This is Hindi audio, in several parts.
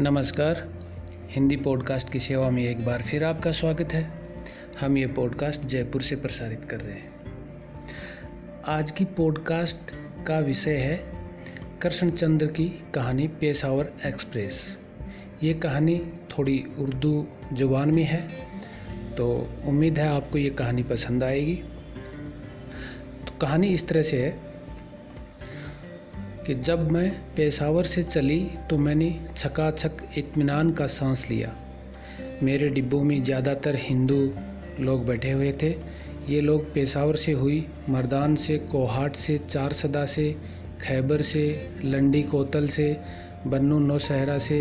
नमस्कार। हिंदी पॉडकास्ट की सेवा में एक बार फिर आपका स्वागत है। हम ये पॉडकास्ट जयपुर से प्रसारित कर रहे हैं। आज की पॉडकास्ट का विषय है कृष्णचंद्र की कहानी पेशावर एक्सप्रेस। ये कहानी थोड़ी उर्दू ज़ुबान में है तो उम्मीद है आपको ये कहानी पसंद आएगी। तो कहानी इस तरह से है कि जब मैं पेशावर से चली तो मैंने छकाछक इत्मीनान का सांस लिया। मेरे डिब्बों में ज़्यादातर हिंदू लोग बैठे हुए थे। ये लोग पेशावर से हुई, मर्दान से, कोहाट से चार सदा से, खैबर से, लंडी कोतल से, बन्नू नौशहरा से,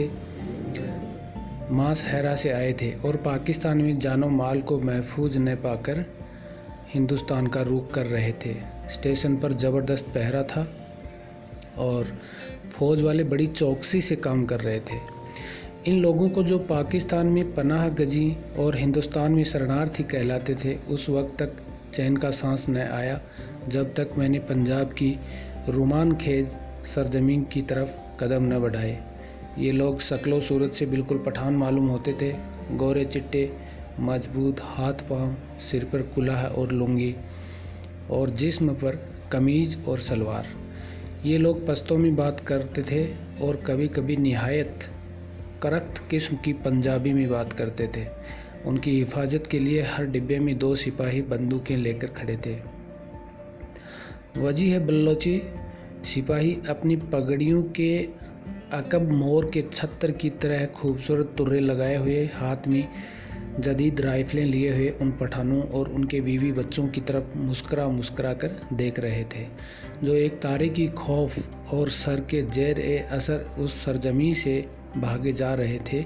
मांसहरा से आए थे और पाकिस्तान में जानो माल को महफूज न पाकर हिंदुस्तान का रुख कर रहे थे। स्टेशन पर ज़बरदस्त पहरा था। और फौज वाले बड़ी चौकसी से काम कर रहे थे। इन लोगों को जो पाकिस्तान में पनाह गजी और हिंदुस्तान में शरणार्थी कहलाते थे, उस वक्त तक चैन का सांस न आया, जब तक मैंने पंजाब की रुमान खेज सरजमीन की तरफ़ कदम न बढ़ाए। ये लोग शक्लो सूरत से बिल्कुल पठान मालूम होते थे। गोरे चिट्टे, मज़बूत हाथ पाँव, सिर पर कुलाह और लुंगी और जिस्म पर कमीज और सलवार। ये लोग पस्तों में बात करते थे और कभी कभी नहायत करख्त किस्म की पंजाबी में बात करते थे। उनकी हिफाजत के लिए हर डिब्बे में दो सिपाही बंदूकें लेकर खड़े थे। वजी है बल्लोची, सिपाही अपनी पगड़ियों के अकब मोर के छत्तर की तरह खूबसूरत तुर्रे लगाए हुए हाथ में जदीद राइफलें लिए हुए उन पठानों और उनके बीवी बच्चों की तरफ़ मुस्करा मुस्करा कर देख रहे थे। जो एक तारे की खौफ और सर के जैर ए असर उस सरजमी से भागे जा रहे थे,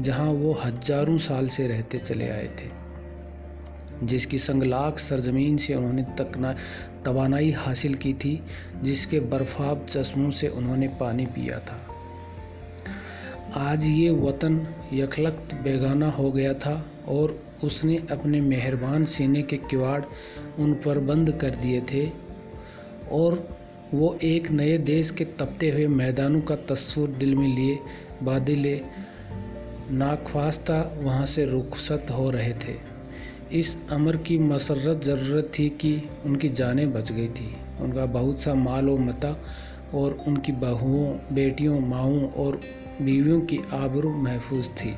जहाँ वो हज़ारों साल से रहते चले आए थे। जिसकी संगलाक सरजमीन से उन्होंने तकना, तवानाई हासिल की थी, जिसके बर्फाब चश्मों से उन्होंने पानी पिया था। आज ये वतन यखलख्त बेगाना हो गया था और उसने अपने मेहरबान सीने के किवाड़ उन पर बंद कर दिए थे और वो एक नए देश के तपते हुए मैदानों का तस्वुर दिल में लिए बादले नाखवास्ता वहाँ से रुखसत हो रहे थे। इस अमर की मसरत ज़रूरत थी कि उनकी जानें बच गई थी। उनका बहुत सा माल व मता और उनकी बहुओं, बेटियों, माओं और बीवियों की आबरू महफूज थी।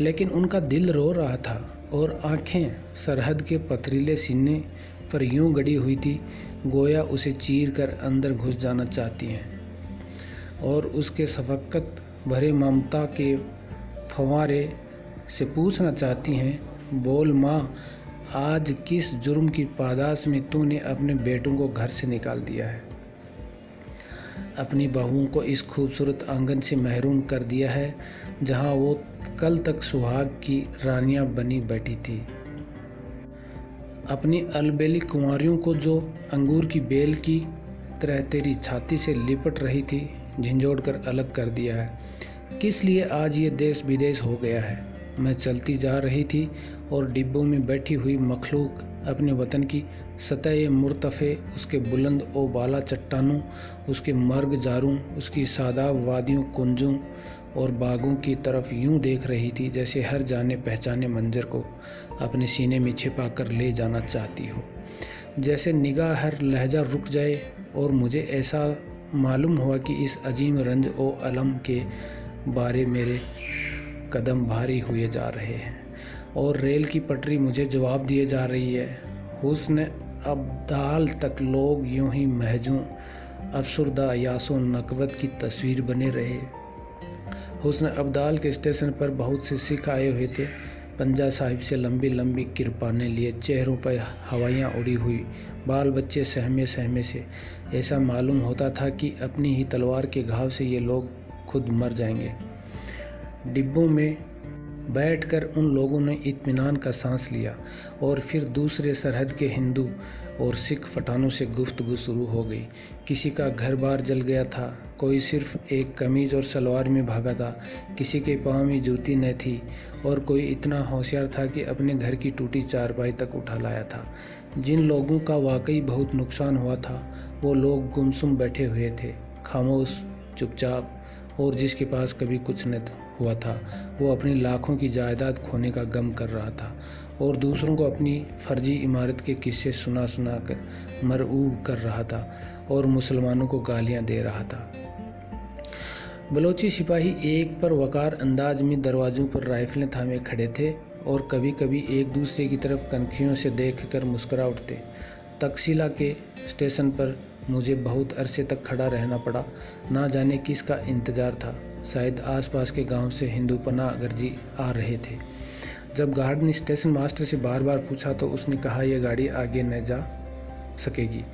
लेकिन उनका दिल रो रहा था और आँखें सरहद के पथरीले सीने पर यूँ गड़ी हुई थी, गोया उसे चीर कर अंदर घुस जाना चाहती हैं। और उसके सफकत भरे ममता के फवारे से पूछना चाहती हैं, बोल माँ, आज किस जुर्म की पादाश में तूने अपने बेटों को घर से निकाल दिया है? अपनी बहुओं को इस खूबसूरत आँगन से महरूम कर दिया है, जहाँ वो कल तक सुहाग की रानियाँ बनी बैठी थी। अपनी अलबेली कुंवारियों को जो अंगूर की बेल की तरह तेरी छाती से लिपट रही थी झिंझोड़ कर अलग कर दिया है। किस लिए आज ये देश विदेश हो गया है? मैं चलती जा रही थी और डिब्बों में बैठी हुई मखलूक अपने वतन की सतह मुरतफ़े, उसके बुलंद ओ बाला चट्टानों, उसके मर्ग जारों, उसकी सादा वादियों कुंजों और बागों की तरफ़ यूँ देख रही थी जैसे हर जाने पहचाने मंजर को अपने सीने में छिपा कर ले जाना चाहती हो। जैसे निगाह हर लहजा रुक जाए और मुझे ऐसा मालूम हुआ कि इस अजीम रंज ओ अलम के बारे मेरे कदम भारी हुए जा रहे हैं और रेल की पटरी मुझे जवाब दिए जा रही है। हुस्न अब्दाल तक लोग यूँ ही महजूं, अफसरदा यासो नकबत की तस्वीर बने रहे। हुस्न अब्दाल के स्टेशन पर बहुत से सिख आए हुए थे। पंजा साहिब से लंबी लंबी किरपाने लिए चेहरों पर हवाइयाँ उड़ी हुई, बाल बच्चे सहमे सहमे से। ऐसा मालूम होता था कि अपनी ही तलवार के घाव से ये लोग खुद मर जाएँगे। डिब्बों में बैठकर उन लोगों ने इत्मीनान का सांस लिया और फिर दूसरे सरहद के हिंदू और सिख फटानों से गुफ्तगु शुरू हो गई। किसी का घर बार जल गया था, कोई सिर्फ़ एक कमीज़ और सलवार में भागा था, किसी के पाँव में जूती न थी और कोई इतना होशियार था कि अपने घर की टूटी चारपाई तक उठा लाया था। जिन लोगों का वाकई बहुत नुकसान हुआ था, वो लोग गुमसुम बैठे हुए थे, खामोश, चुपचाप और जिसके पास कभी कुछ न हुआ था। वो अपनी लाखों की जायदाद खोने का गम कर रहा था और दूसरों को अपनी फर्जी इमारत के किस्से सुना सुना कर मरऊब कर रहा था और मुसलमानों को गालियाँ दे रहा था। बलोची सिपाही एक पर वकार अंदाज में दरवाज़ों पर राइफलें थामे खड़े थे और कभी कभी एक दूसरे की तरफ़ कनखियों से देख कर मुस्करा उठते। तकसीला के स्टेशन पर मुझे बहुत अरसे तक खड़ा रहना पड़ा। ना जाने किसका इंतज़ार था। शायद आसपास के गाँव से हिंदू पना गर्जी आ रहे थे। जब गार्ड ने स्टेशन मास्टर से बार बार पूछा तो उसने कहा, यह गाड़ी आगे न जा सकेगी।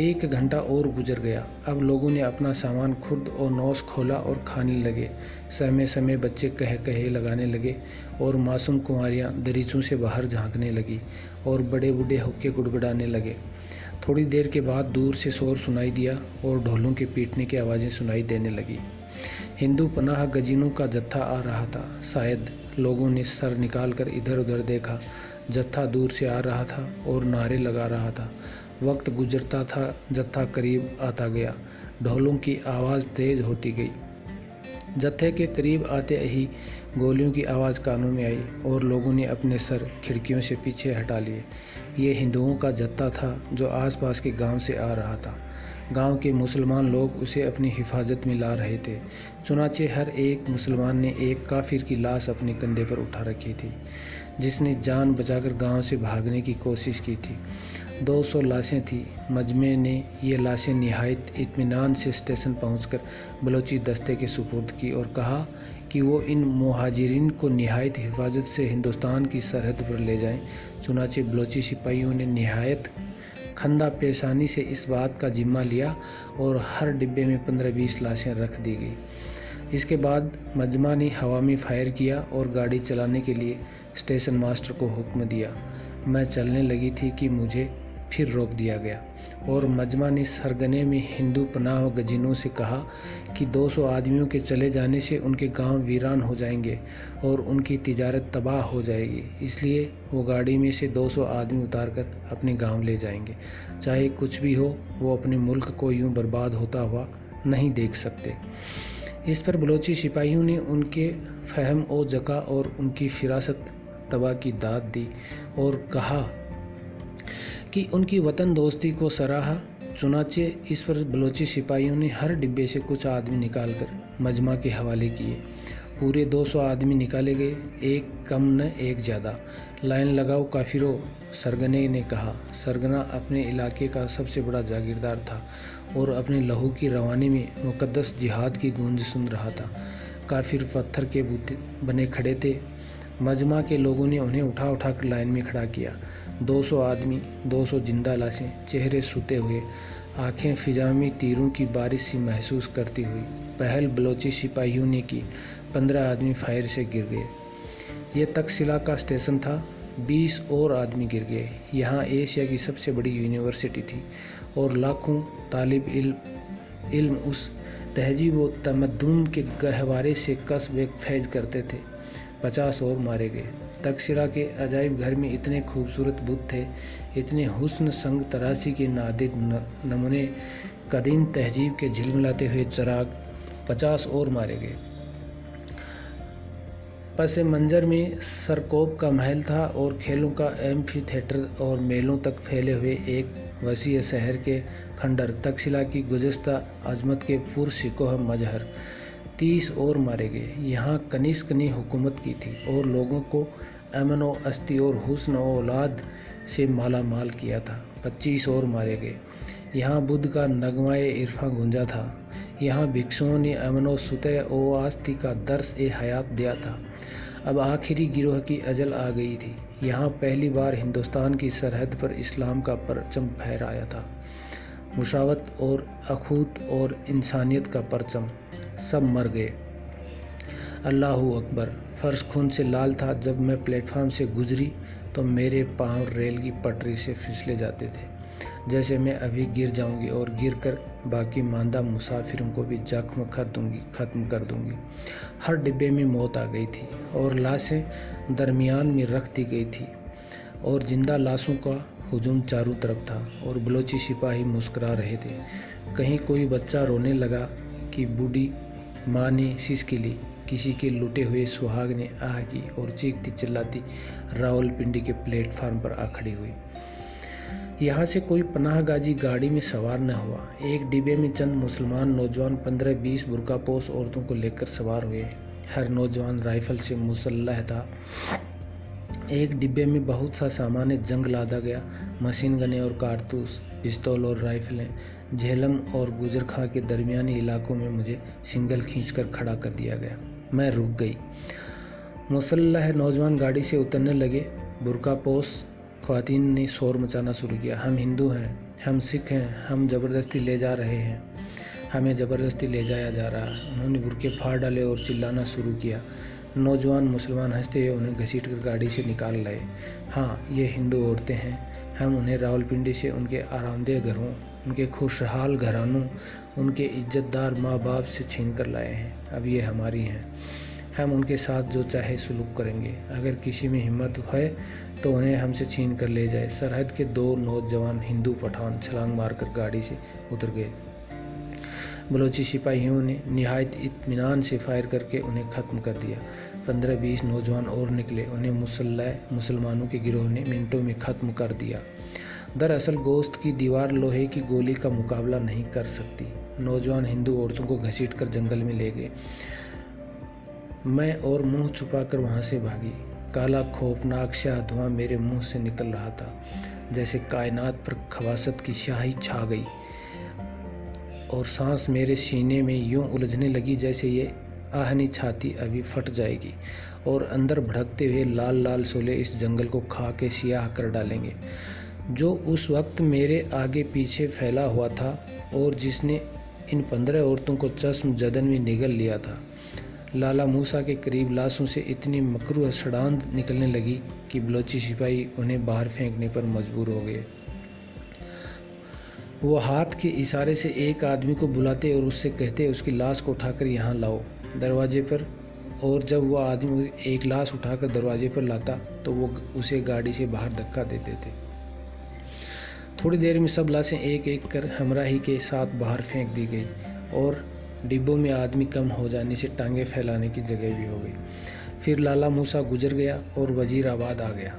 एक घंटा और गुजर गया। अब लोगों ने अपना सामान खुद और नौस खोला और खाने लगे। समय समय बच्चे कह कहे लगाने लगे और मासूम कुंवरियाँ दरीचों से बाहर झांकने लगी और बड़े बूढ़े हुक्के गुड़गुड़ाने लगे। थोड़ी देर के बाद दूर से शोर सुनाई दिया और ढोलों के पीटने की आवाज़ें सुनाई देने लगी। हिंदू पनाह गजीनों का जत्था आ रहा था। शायद लोगों ने सर निकाल कर इधर उधर देखा। जत्था दूर से आ रहा था और नारे लगा रहा था। वक्त गुजरता था, जत्था करीब आता गया। ढोलों की आवाज़ तेज़ होती गई। जत्थे के करीब आते ही गोलियों की आवाज़ कानों में आई और लोगों ने अपने सर खिड़कियों से पीछे हटा लिए। ये हिंदुओं का जत्था था जो आसपास के गाँव से आ रहा था। गाँव के मुसलमान लोग उसे अपनी हिफाजत में ला रहे थे। चुनाचे हर एक मुसलमान ने एक काफिर की लाश अपने कंधे पर उठा रखी थी, जिसने जान बचाकर गाँव से भागने की कोशिश की थी। 200 लाशें थी। मजमे ने ये लाशें नहायत इतमान से स्टेशन पहुंचकर बलोची दस्ते के सुपुर्द की और कहा कि वो इन महाजरीन को नहायत हिफाजत से हिंदुस्तान की सरहद पर ले जाएँ। चुनाचे बलोची सिपाहियों ने नहायत खंदा पेशानी से इस बात का जिम्मा लिया और हर डिब्बे में पंद्रह बीस लाशें रख दी गई। इसके बाद मजमा ने हवा में फायर किया और गाड़ी चलाने के लिए स्टेशन मास्टर को हुक्म दिया। मैं चलने लगी थी कि मुझे फिर रोक दिया गया। और मजमा ने सरगने में हिंदू पनाह गजिनों से कहा कि 200 आदमियों के चले जाने से उनके गाँव वीरान हो जाएँगे और उनकी तिजारत तबाह हो जाएगी। इसलिए वो गाड़ी में से 200 आदमी उतार कर अपने गाँव ले जाएँगे। चाहे कुछ भी हो, वो अपने मुल्क को यूँ बर्बाद होता हुआ नहीं देख सकते। इस पर बलोची सिपाहियों ने उनके फहम और जका और उनकी फिरासत तबाह की दाद दी और कहा कि उनकी वतन दोस्ती को सराहा, चुनाचे इस पर बलोची सिपाहियों ने हर डिब्बे से कुछ आदमी निकालकर मजमा के हवाले किए। पूरे 200 आदमी निकाले गए, एक कम न एक ज़्यादा। लाइन लगाओ, काफिरो, सरगने ने कहा। सरगना अपने इलाके का सबसे बड़ा जागीरदार था और अपने लहू की रवानी में मुकदस जिहाद की गूंज सुन रहा था। काफिर पत्थर के बूते बने खड़े थे। मजमा के लोगों ने उन्हें उठा उठा कर लाइन में खड़ा किया। 200 आदमी 200 ज़िंदा लाशें, चेहरे सूते हुए, आँखें फिजामी तीरों की बारिश सी महसूस करती हुई। पहल बलोची सिपाहियों ने की, पंद्रह आदमी फायर से गिर गए। ये तकसिला का स्टेशन था, बीस और आदमी गिर गए। यहाँ एशिया की सबसे बड़ी यूनिवर्सिटी थी, और लाखों तालिब इल्म इल्म उस तहजीब व तमद्दुन के गहवारे से कसब फैज करते थे। पचास और मारे गए। तक्षशिला के अजायब घर में इतने खूबसूरत बुद्ध थे, इतने हुस्न संग तराशी के नादिर नमूने कदीम तहजीब के झिलमिलाते हुए चराग पचास और मारे गए। पस मंजर में सरकोप का महल था और खेलों का एम्फी थिएटर और मेलों तक फैले हुए एक वसी शहर के खंडर। तक्षशिला की गुजस्ता अजमत के पुरशिकोह मजहर। तीस और मारे गए। यहाँ कनिष्क ने हुकूमत की थी और लोगों को अमन व अस्ती और हुसन औलाद से माला माल किया था। पच्चीस और मारे गए। यहाँ बुद्ध का नगमाए इरफा गुंजा था। यहाँ भिक्षुओं ने अमन व सुतः ओ आस्ती का दर्स ए हयात दिया था। अब आखिरी गिरोह की अजल आ गई थी। यहाँ पहली बार हिंदुस्तान की सरहद पर इस्लाम का परचम फहराया था। मुशावत और अखूत और इंसानियत का परचम। सब मर गए। अल्लाह अकबर, फर्श खून से लाल था। जब मैं प्लेटफार्म से गुजरी तो मेरे पाँव रेल की पटरी से फिसले जाते थे। जैसे मैं अभी गिर जाऊँगी और गिर कर बाकी मांदा मुसाफिरों को भी जख्म कर दूँगी, ख़त्म कर दूँगी। हर डिब्बे में मौत आ गई थी और लाशें दरमियान में रख दी गई थी और ज़िंदा लाशों का हजूम चारों तरफ़ था और बलोची सिपाही मुस्करा रहे थे। कहीं कोई बच्चा रोने लगा कि बूढ़ी माँ ने सिसकी ली किसी के लुटे हुए सुहाग ने आह की और चीखती चिल्लाती रावलपिंडी के प्लेटफार्म पर आ खड़ी हुई। यहाँ से कोई पनाह गाजी गाड़ी में सवार न हुआ। एक डिब्बे में चंद मुसलमान नौजवान पंद्रह बीस बुरकापोश औरतों को लेकर सवार हुए। हर नौजवान राइफल से मुसल्ह था। एक डिब्बे में बहुत सा सामान जंग लादा गया। मशीन गने और कारतूस, पिस्तौल और राइफलें। झेलम और गुजर खां के दरमियानी इलाकों में मुझे सिंगल खींचकर खड़ा कर दिया गया। मैं रुक गई। मुसल्ह नौजवान गाड़ी से उतरने लगे। बुरका पोस खातन ने शोर मचाना शुरू किया। हम हिंदू हैं, हम सिख हैं, हम ज़बरदस्ती ले जा रहे हैं। हमें ज़बरदस्ती ले जाया जा रहा है। उन्होंने बुरके फाड़ डाले और चिल्लाना शुरू किया। नौजवान मुसलमान हँसते हुए उन्हें घसीट कर गाड़ी से निकाल लाए। हाँ ये हिंदू औरतें हैं। हम उन्हें रावलपिंडी से उनके आरामदेह घरों उनके खुशहाल घरानों, उनके इज्जतदार माँ बाप से छीन कर लाए हैं। अब ये हमारी हैं। हम उनके साथ जो चाहे सुलूक करेंगे। अगर किसी में हिम्मत है तो उन्हें हमसे छीन कर ले जाए। सरहद के दो नौजवान हिंदू पठान छलांग मारकर गाड़ी से उतर गए। बलोची सिपाहियों ने नहायत इतमान से फायर करके उन्हें ख़त्म कर दिया। पंद्रह बीस नौजवान और निकले। उन्हें मुसल्ह मुसलमानों के गिरोह ने मिनटों में ख़त्म कर दिया। दरअसल गोश्त की दीवार लोहे की गोली का मुकाबला नहीं कर सकती। नौजवान हिंदू औरतों को घसीट कर जंगल में ले गए। मैं और मुँह छुपाकर वहाँ से भागी। काला खौफनाक शाह धुआँ मेरे मुँह से निकल रहा था, जैसे कायनात पर खवासत की शाही छा गई। और सांस मेरे सीने में यूँ उलझने लगी जैसे ये आहनी छाती अभी फट जाएगी, और अंदर भड़कते हुए लाल लाल सोले इस जंगल को खा के सियाह कर डालेंगे। जो उस वक्त मेरे आगे पीछे फैला हुआ था और जिसने इन पंद्रह औरतों को चश्म जदन में निगल लिया था। लाला मूसा के करीब लाशों से इतनी मकरू सड़ांद निकलने लगी कि बलोची सिपाही उन्हें बाहर फेंकने पर मजबूर हो गए। वो हाथ के इशारे से एक आदमी को बुलाते और उससे कहते, उसकी लाश को उठाकर यहाँ लाओ। दरवाजे पर, और जब वह आदमी एक लाश उठाकर दरवाजे पर लाता तो वो उसे गाड़ी से बाहर धक्का देते थे। थोड़ी देर में सब लाशें एक एक कर हमराही के साथ बाहर फेंक दी गई और डिब्बों में आदमी कम हो जाने से टांगे फैलाने की जगह भी हो गई। फिर लाला मूसा गुजर गया और वजीराबाद आ गया।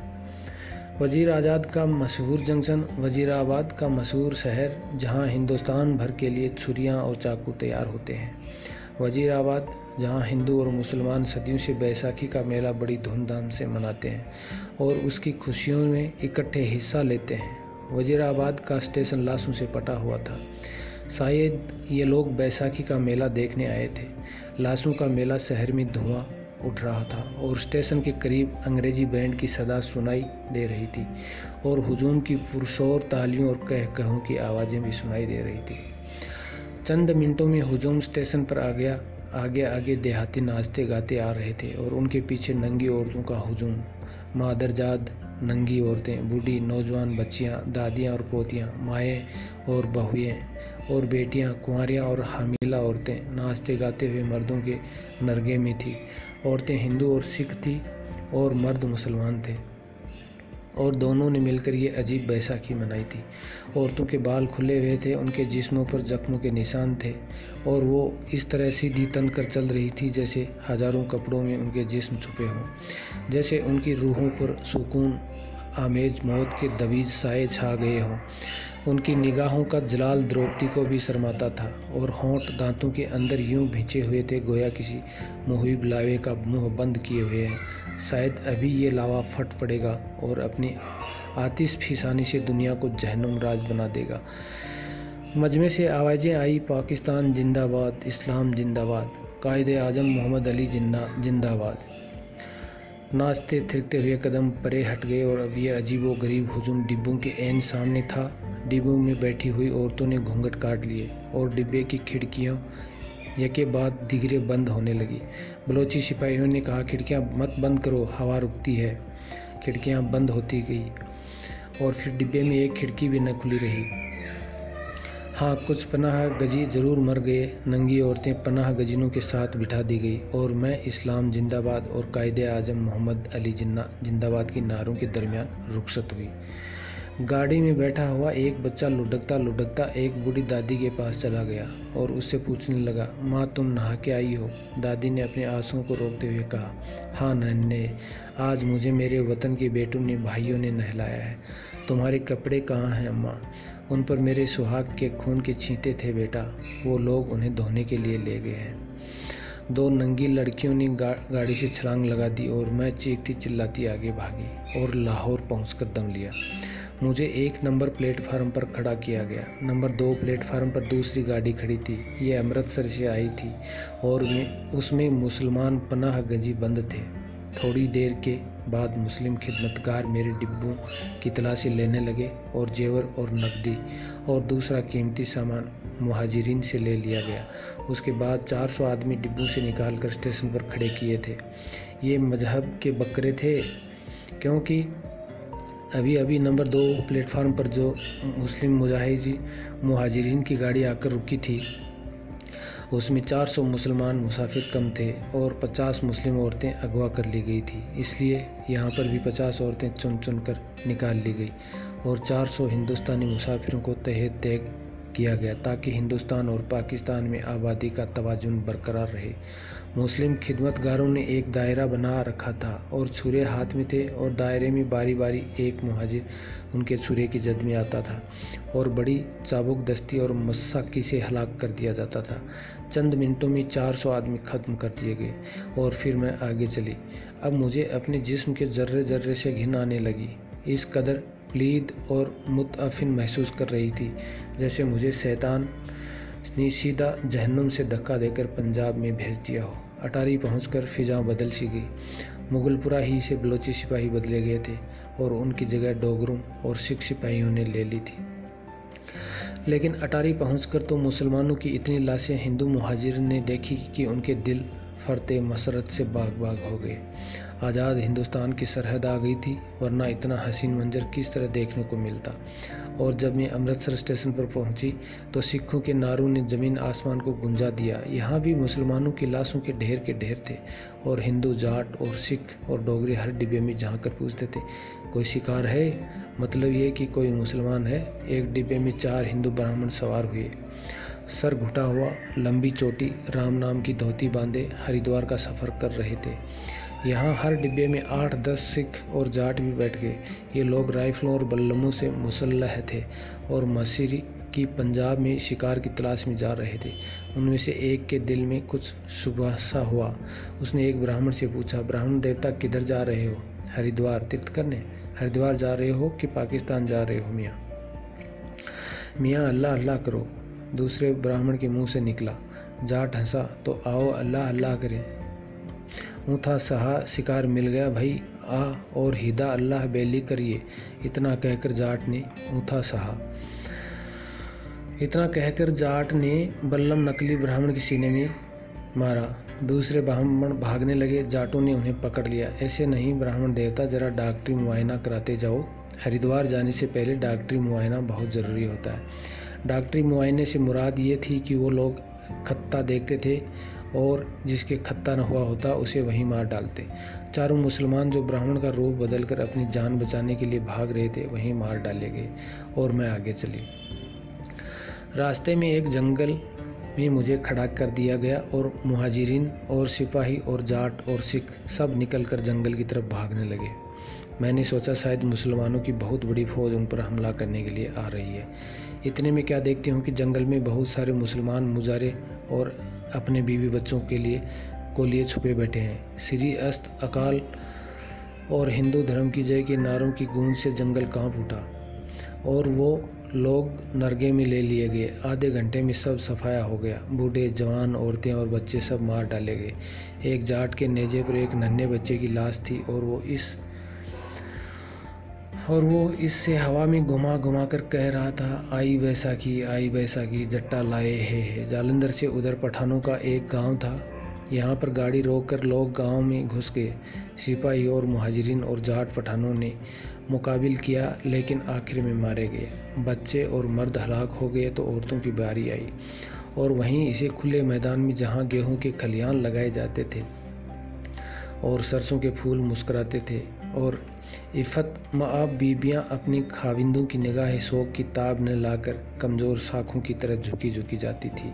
वज़ीर आज़ाद का मशहूर जंक्शन वजीराबाद का मशहूर शहर, जहाँ हिंदुस्तान भर के लिए छुरियाँ और चाकू तैयार होते हैं। वजीराबाद जहाँ हिंदू और मुसलमान सदियों से बैसाखी का मेला बड़ी धूमधाम से मनाते हैं और उसकी खुशियों में इकट्ठे हिस्सा लेते हैं। वजीराबाद का स्टेशन लाशों से पटा हुआ था। शायद ये लोग बैसाखी का मेला देखने आए थे। लाशों का मेला शहर में धुआँ उठ रहा था और स्टेशन के करीब अंग्रेज़ी बैंड की सदा सुनाई दे रही थी और हुजूम की पुरशोर तालियों और कह कहों की आवाज़ें भी सुनाई दे रही थी। चंद मिनटों में हुजूम स्टेशन पर आ गया। आगे आगे देहाती नाचते गाते आ रहे थे और उनके पीछे नंगी औरतों का हुजूम। मादरजाद नंगी औरतें, बूढ़ी नौजवान बच्चियाँ, दादियाँ और पोतियाँ, माएँ और बहुएँ, और बेटियाँ, कुंवरियाँ और हमीला औरतें, नाचते गाते हुए मर्दों के नरगे में थी। औरतें हिंदू और सिख थी और मर्द मुसलमान थे। और दोनों ने मिलकर ये अजीब बैसाखी मनाई थी। औरतों के बाल खुले हुए थे, उनके जिस्मों पर जख्मों के निशान थे, और वो इस तरह सीधी तन कर चल रही थी जैसे हज़ारों कपड़ों में उनके जिस्म छुपे हों, जैसे उनकी रूहों पर सुकून आमेज मौत के दबीज साए छा गए हों। उनकी निगाहों का जलाल द्रौपदी को भी शर्माता था और होंठ दांतों के अंदर यूँ भिंचे हुए थे गोया किसी मुहिब लावे का मुँह बंद किए हुए हैं। शायद अभी ये लावा फट पड़ेगा और अपनी आतिश फिसानी से दुनिया को जहनुम राज बना देगा। मजमे से आवाज़ें आई, पाकिस्तान जिंदाबाद, इस्लाम जिंदाबाद, कायद आज़म मोहम्मद अली जिन्ना जिंदाबाद। नाचते थिरकते हुए कदम परे हट गए और अब यह अजीब व गरीब हजूम डिब्बों के एन सामने था। डिब्बों में बैठी हुई औरतों ने घूंघट काट लिए और डिब्बे की खिड़कियाँ यके बाद दिगरे बंद होने लगी। बलोची सिपाहियों ने कहा, खिड़कियाँ मत बंद करो, हवा रुकती है। खिड़कियाँ बंद होती गई और फिर डिब्बे में एक खिड़की भी न खुली रही। हाँ कुछ पनाह गजी ज़रूर मर गए। नंगी औरतें पनाह गजिनों के साथ बिठा दी गई और मैं इस्लाम जिंदाबाद और कायद आज़म मोहम्मद अली जिन्ना जिंदाबाद की नारों के दरमियान रुखसत हुई। गाड़ी में बैठा हुआ एक बच्चा लुढ़कता लुढ़कता एक बूढ़ी दादी के पास चला गया और उससे पूछने लगा, माँ, तुम नहा के आई हो? दादी ने अपने आंसुओं को रोकते हुए कहा हाँ नन्हे, आज मुझे मेरे वतन के बेटों ने भाइयों ने नहलाया है। तुम्हारे कपड़े कहाँ हैं, अम्मा? उन पर मेरे सुहाग के खून के छींटे थे बेटा। वो लोग उन्हें धोने के लिए ले गए हैं। दो नंगी लड़कियों ने गा, गाड़ी से छलांग लगा दी और मैं चीखती चिल्लाती आगे भागी और लाहौर पहुंचकर दम लिया। मुझे एक नंबर प्लेटफार्म पर खड़ा किया गया। नंबर दो प्लेटफार्म पर दूसरी गाड़ी खड़ी थी। ये अमृतसर से आई थी और उसमें मुसलमान पनाह गजी बंद थे। थोड़ी देर के बाद मुस्लिम खिदमतकार मेरे डिब्बों की तलाशी लेने लगे और जेवर और नकदी और दूसरा कीमती सामान महाजरीन से ले लिया गया। उसके बाद 400 आदमी डिब्बों से निकाल कर स्टेशन पर खड़े किए थे। ये मज़हब के बकरे थे, क्योंकि अभी अभी नंबर दो प्लेटफार्म पर जो मुस्लिम मुजाहिदी महाजरीन की गाड़ी आकर रुकी थी उसमें 400 मुसलमान मुसाफिर कम थे और 50 मुस्लिम औरतें अगवा कर ली गई थी। इसलिए यहाँ पर भी 50 औरतें चुन चुन कर निकाल ली गई और 400 हिंदुस्तानी मुसाफिरों को तहत तय किया गया ताकि हिंदुस्तान और पाकिस्तान में आबादी का तवाजुन बरकरार रहे। मुस्लिम खिदमतगारों ने एक दायरा बना रखा था और छुरे हाथ में थे और दायरे में बारी बारी एक महाजिर उनके छुरे की जद में आता था और बड़ी चाबुक दस्ती और मस्साकी से हलाक कर दिया जाता था। चंद मिनटों में 400 आदमी ख़त्म कर दिए गए और फिर मैं आगे चली। अब मुझे अपने जिस्म के जर्रे जर्रे से घिन आने लगी। इस कदर प्लीद और मुतफिन महसूस कर रही थी, जैसे मुझे शैतान ने सीधा जहन्नुम से धक्का देकर पंजाब में भेज दिया हो। अटारी पहुंचकर फिजा बदल सी गई। मुगलपुरा ही से बलोची सिपाही बदले गए थे और उनकी जगह डोगरों और सिख सिपाहियों ने ले ली थी। लेकिन अटारी पहुंचकर तो मुसलमानों की इतनी लाशें हिंदू महाजिर ने देखी कि उनके दिल फरते मसरत से बाग बाग हो गए। आज़ाद हिंदुस्तान की सरहद आ गई थी, वरना इतना हसीन मंजर किस तरह देखने को मिलता? और जब मैं अमृतसर स्टेशन पर पहुँची तो सिखों के नारों ने ज़मीन आसमान को गुंजा दिया। यहाँ भी मुसलमानों की लाशों के ढेर के ढेर थे, और हिंदू जाट और सिख और डोगरी हर डिब्बे में झाँक कर पूछते थे, कोई शिकार है? मतलब ये कि कोई मुसलमान है, एक डिब्बे में चार हिंदू ब्राह्मण सवार हुए। सर घुटा हुआ, लंबी चोटी, राम नाम की धोती बांधे, हरिद्वार का सफ़र कर रहे थे। यहाँ हर डिब्बे में आठ, दस सिख और जाट भी बैठ गए। ये लोग राइफलों और बल्लमों से मुसल्ह थे और मसीरी की पंजाब में शिकार की तलाश में जा रहे थे। उनमें से एक के दिल में कुछ सुबह सा हुआ। उसने एक ब्राह्मण से पूछा, ब्राह्मण देवता किधर जा रहे हो? हरिद्वार तीर्थ करने? हरिद्वार जा रहे हो कि पाकिस्तान जा रहे हो, मियाँ? मियाँ, अल्लाह अल्लाह करो। दूसरे ब्राह्मण के मुँह से निकला। जाट हंसा तो आओ, अल्लाह अल्लाह करें। ऊँथा सहा, शिकार मिल गया, भाई, आ और हिदा, अल्लाह बेली करिए। इतना कहकर जाट ने ऊँथा सहा। इतना कहकर जाट ने बल्लम नकली ब्राह्मण के सीने में मारा। दूसरे ब्राह्मण भागने लगे, जाटों ने उन्हें पकड़ लिया। ऐसे नहीं, ब्राह्मण देवता, जरा डॉक्टरी मुआयना कराते जाओ। हरिद्वार जाने से पहले डॉक्टरी मुआयना बहुत ज़रूरी होता है। डॉक्टरी मुआयने से मुराद ये थी कि वो लोग खत्ता देखते थे और जिसके खत्ता न हुआ होता, उसे वहीं मार डालते। चारों मुसलमान जो ब्राह्मण का रूप बदलकर अपनी जान बचाने के लिए भाग रहे थे, वहीं मार डाले गए और मैं आगे चली। रास्ते में एक जंगल में मुझे खड़ा कर दिया गया और मुहाजिरीन और सिपाही और जाट और सिख सब निकल कर जंगल की तरफ़ भागने लगे। मैंने सोचा शायद मुसलमानों की बहुत बड़ी फौज उन पर हमला करने के लिए आ रही है। इतने में क्या देखती हूँ कि जंगल में बहुत सारे मुसलमान मुजारे और अपने बीवी बच्चों के लिए को लिए छुपे बैठे हैं। श्री अस्त अकाल और हिंदू धर्म की जय के नारों की गूंज से जंगल काँप उठा और वो लोग नरगे में ले लिए गए। आधे घंटे में सब सफाया हो गया। बूढ़े जवान औरतें और बच्चे सब मार डाले गए। एक जाट के नेजे पर एक नन्हे बच्चे की लाश थी और वो इस और वो इससे हवा में घुमा घुमा कर कह रहा था आई बैसाखी आई बैसाखी जट्टा लाए है, है। जालंधर से उधर पठानों का एक गाँव था। यहाँ पर गाड़ी रोक कर लोग गाँव में घुस गए। सिपाही और महाजरीन और जाट पठानों ने मुकाबिल किया, लेकिन आखिर में मारे गए। बच्चे और मर्द हलाक हो गए तो औरतों की बारी आई और वहीं इसे खुले मैदान में जहाँ गेहूँ के खलियान लगाए जाते थे और सरसों के फूल मुस्कराते थे और इफ़त माब बीबियाँ अपनी खाविंदों की निगाह शोक की ताब न लाकर कमज़ोर साखों की तरह झुकी झुकी जाती थी।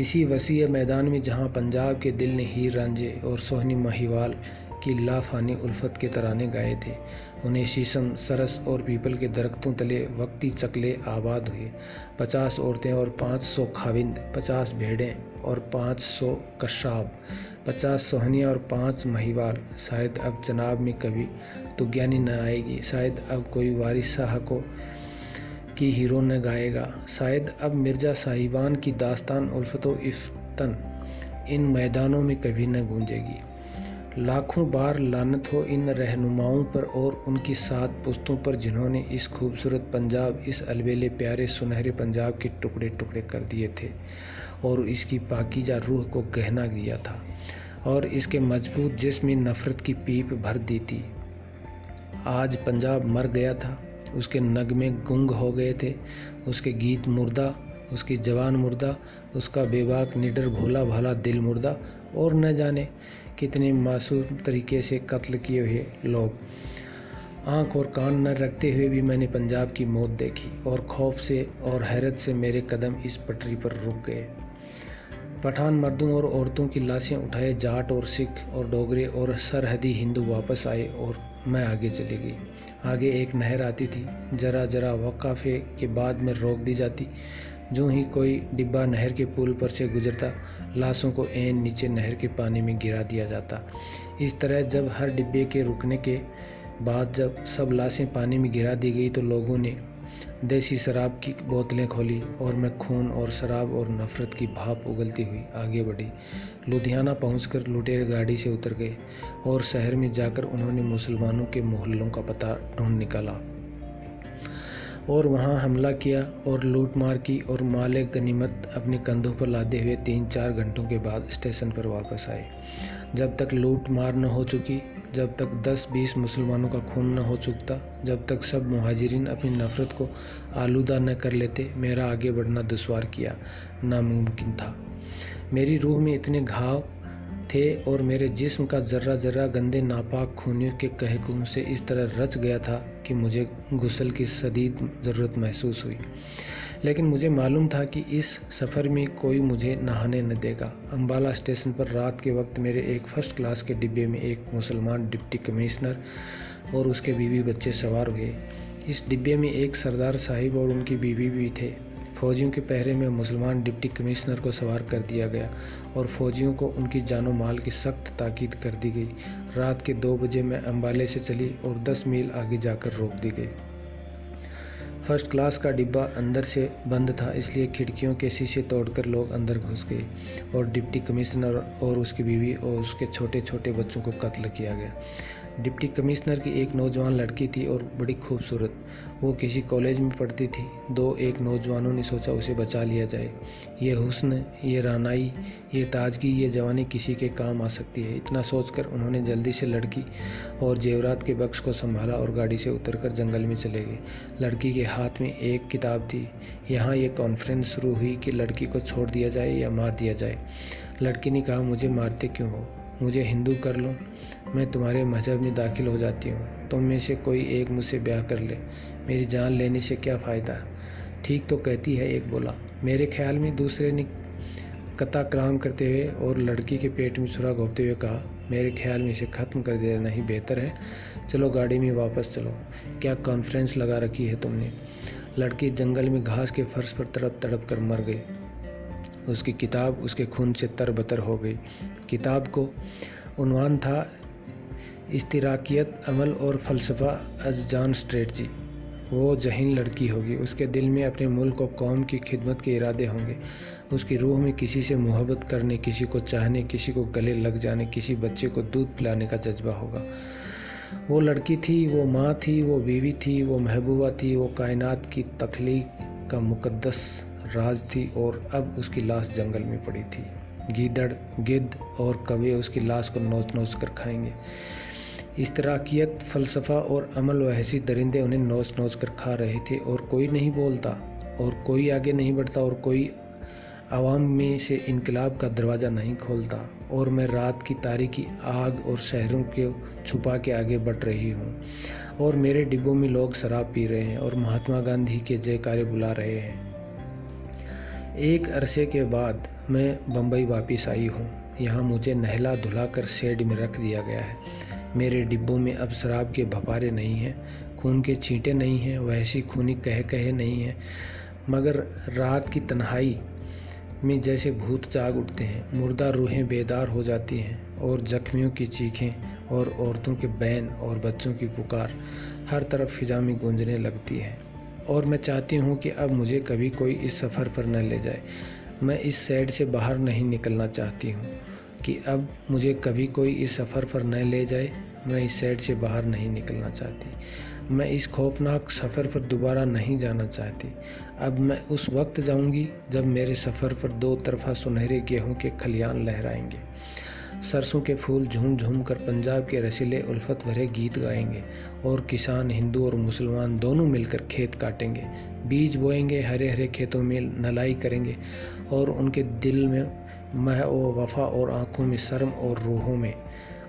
इसी वसी मैदान में जहाँ पंजाब के दिल ने हीर रांझे और सोहनी माहीवाल की लाफानी उल्फत के तराने गाए थे। उन्हें शीशम, सरस और पीपल के दरख्तों तले वक्ती चकले आबाद हुए। पचास औरतें और पाँच सौ खाविंद, पचास भेड़ें और पाँच सौ कशाब, पचास सोहनिया और पाँच महिवाल। शायद अब जनाब में कभी तो ज्ञानी न आएगी, शायद अब कोई वारिस शाह को की हीरो न गाएगा। शायद अब मिर्ज़ा साहिबान की दास्तान उल्फत इफ्तन इन मैदानों में कभी न गूंजेगी। लाखों बार लानत हो इन रहनुमाओं पर और उनकी सात पुस्तों पर जिन्होंने इस खूबसूरत पंजाब, इस अलबेले प्यारे सुनहरे पंजाब के टुकड़े टुकड़े कर दिए थे और इसकी पाकिजा रूह को गहना दिया था और इसके मज़बूत जिसमें नफ़रत की पीप भर दी थी। आज पंजाब मर गया था। उसके नगमे गुंग हो गए थे, उसके गीत मुर्दा, उसकी जवान मुर्दा, उसका बेबाक निडर भोला भाला दिल मुर्दा, और न जाने कितने मासूम तरीके से कत्ल किए हुए लोग। आँख और कान न रखते हुए भी मैंने पंजाब की मौत देखी और खौफ से और हैरत से मेरे कदम इस पटरी पर रुक गए। पठान मर्दों और औरतों की लाशें उठाए, जाट और सिख और डोगरे और सरहदी हिंदू वापस आए और मैं आगे चली गई। आगे एक नहर आती थी। ज़रा ज़रा वक्फे के बाद में रोक दी जाती। जो ही कोई डिब्बा नहर के पुल पर से गुजरता, लाशों को एन नीचे नहर के पानी में गिरा दिया जाता। इस तरह जब हर डिब्बे के रुकने के बाद जब सब लाशें पानी में गिरा दी गई तो लोगों ने देसी शराब की बोतलें खोली और मैं खून और शराब और नफ़रत की भाप उगलती हुई आगे बढ़ी। लुधियाना पहुंचकर लुटेरे गाड़ी से उतर गए और शहर में जाकर उन्होंने मुसलमानों के मोहल्लों का पता ढूंढ निकाला और वहाँ हमला किया और लूट मार की और माल गनीमत अपने कंधों पर लादे हुए तीन चार घंटों के बाद स्टेशन पर वापस आए। जब तक लूट मार न हो चुकी जब तक 10-20 मुसलमानों का खून न हो चुकता, जब तक सब महाजरीन अपनी नफ़रत को आलूदा न कर लेते, मेरा आगे बढ़ना दुशवार किया नामुमकिन था। मेरी रूह में इतने घाव थे और मेरे जिस्म का ज़र्रा ज़र्रा गंदे नापाक खूनियों के कहकूँ से इस तरह रच गया था कि मुझे गुसल की शदीद ज़रूरत महसूस हुई। लेकिन मुझे मालूम था कि इस सफ़र में कोई मुझे नहाने न देगा। अम्बाला स्टेशन पर रात के वक्त मेरे एक फ़र्स्ट क्लास के डिब्बे में एक मुसलमान डिप्टी कमिश्नर और उसके बीवी बच्चे सवार हुए। इस डिब्बे में एक सरदार साहिब और उनकी बीवी भी थे। फौजियों के पहरे में मुसलमान डिप्टी कमिश्नर को सवार कर दिया गया और फौजियों को उनकी जानो माल की सख्त ताकीद कर दी गई। रात के दो बजे मैं अम्बाले से चली और दस मील आगे जाकर रोक दी गई। फ़र्स्ट क्लास का डिब्बा अंदर से बंद था, इसलिए खिड़कियों के शीशे तोड़कर लोग अंदर घुस गए और डिप्टी कमिश्नर और उसकी बीवी और उसके छोटे छोटे बच्चों को कत्ल किया गया। डिप्टी कमिश्नर की एक नौजवान लड़की थी और बड़ी खूबसूरत। वो किसी कॉलेज में पढ़ती थी। दो एक नौजवानों ने सोचा उसे बचा लिया जाए। ये हुस्न, ये रानाई, ये ताजगी, ये जवानी किसी के काम आ सकती है। इतना सोचकर उन्होंने जल्दी से लड़की और जेवरात के बक्स को संभाला और गाड़ी से उतरकर जंगल में चले गए। लड़की के हाथ में एक किताब थी। यहाँ ये कॉन्फ्रेंस शुरू हुई कि लड़की को छोड़ दिया जाए या मार दिया जाए। लड़की ने कहा, मुझे मारते क्यों हो? मुझे हिंदू कर लो। मैं तुम्हारे मज़हब में दाखिल हो जाती हूँ। तुम में से कोई एक मुझसे ब्याह कर ले। मेरी जान लेने से क्या फ़ायदा? ठीक तो कहती है एक बोला। मेरे ख्याल में दूसरे ने कता क्राम करते हुए और लड़की के पेट में सुराग होते हुए कहा, मेरे ख्याल में इसे ख़त्म कर देना ही बेहतर है। चलो गाड़ी में वापस चलो। क्या कॉन्फ्रेंस लगा रखी है तुमने? लड़की जंगल में घास के फर्श पर तड़प तड़प कर मर गई। उसकी किताब उसके खून से तरबतर हो गई। किताब को उनवान था इस्तराकियत, अमल और फ़लसफ़ा अजान स्ट्रेटजी वो जहीन लड़की होगी। उसके दिल में अपने मुल्क और कौम की खिदमत के इरादे होंगे। उसकी रूह में किसी से मोहब्बत करने, किसी को चाहने, किसी को गले लग जाने, किसी बच्चे को दूध पिलाने का जज्बा होगा। वो लड़की थी, वो माँ थी, वो बीवी थी, वो महबूबा थी, वो कायनात की तख्लीक का मुकदस राज थी और अब उसकी लाश जंगल में पड़ी थी। गीदड़, गिद्ध और कवे उसकी लाश को नोच नोच कर खाएँगे। इस्तराकियत, फ़लसफ़ा और अमल वहसी दरिंदे उन्हें नोच नोच कर खा रहे थे और कोई नहीं बोलता और कोई आगे नहीं बढ़ता और कोई आवाम में से इनकलाब का दरवाज़ा नहीं खोलता। और मैं रात की तारीखी आग और शहरों के छुपा के आगे बढ़ रही हूँ और मेरे डिब्बों में लोग शराब पी रहे हैं और महात्मा गांधी के जयकारे बुला रहे हैं। एक अरसे के बाद मैं बम्बई वापस आई हूँ। यहाँ मुझे नहला धुला कर शेड में रख दिया गया है। मेरे डिब्बों में अब शराब के भपारे नहीं हैं, खून के छींटे नहीं हैं वैसी खूनी कह कहे नहीं हैं। मगर रात की तन्हाई में जैसे भूत जाग उठते हैं, मुर्दा रूहें बेदार हो जाती हैं, और जख्मियों की चीखें, और औरतों के बैन, और बच्चों की पुकार हर तरफ़ फिजा में गूंजने लगती है। और मैं चाहती हूँ कि अब मुझे कभी कोई इस सफ़र पर न ले जाए। मैं इस सैड से बाहर नहीं निकलना चाहती हूँ। कि अब मुझे कभी कोई इस सफ़र पर न ले जाए, मैं इस सैड से बाहर नहीं निकलना चाहती। मैं इस खौफनाक सफ़र पर दोबारा नहीं जाना चाहती। अब मैं उस वक्त जाऊँगी जब मेरे सफ़र पर दो तरफा सुनहरे गेहूँ के खलियान लहराएँगे। सरसों के फूल झूम झूम कर पंजाब के रसीले उल्फत भरे गीत गाएँगे और किसान, हिंदू और मुसलमान दोनों मिलकर खेत काटेंगे। बीज बोएँगे हरे हरे खेतों में नलाई करेंगे और उनके दिल में मह व वफा और आँखों में शर्म और रूहों में,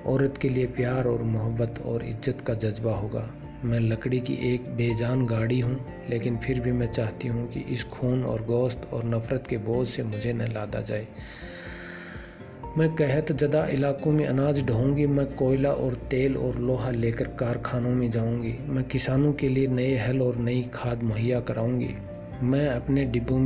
औरत के लिए प्यार और मोहब्बत और इज़्ज़त का जज्बा होगा। मैं लकड़ी की एक बेजान गाड़ी हूँ, लेकिन फिर भी मैं चाहती हूँ कि इस खून और गोश्त और नफ़रत के बोझ से मुझे न लादा जाए। मैं कहत जदा इलाकों में अनाज ढोंगी मैं कोयला और तेल और लोहा लेकर कारखानों में जाऊँगी। मैं किसानों के लिए नए हल और नई खाद मुहैया कराऊँगी। मैं अपने डिब्बों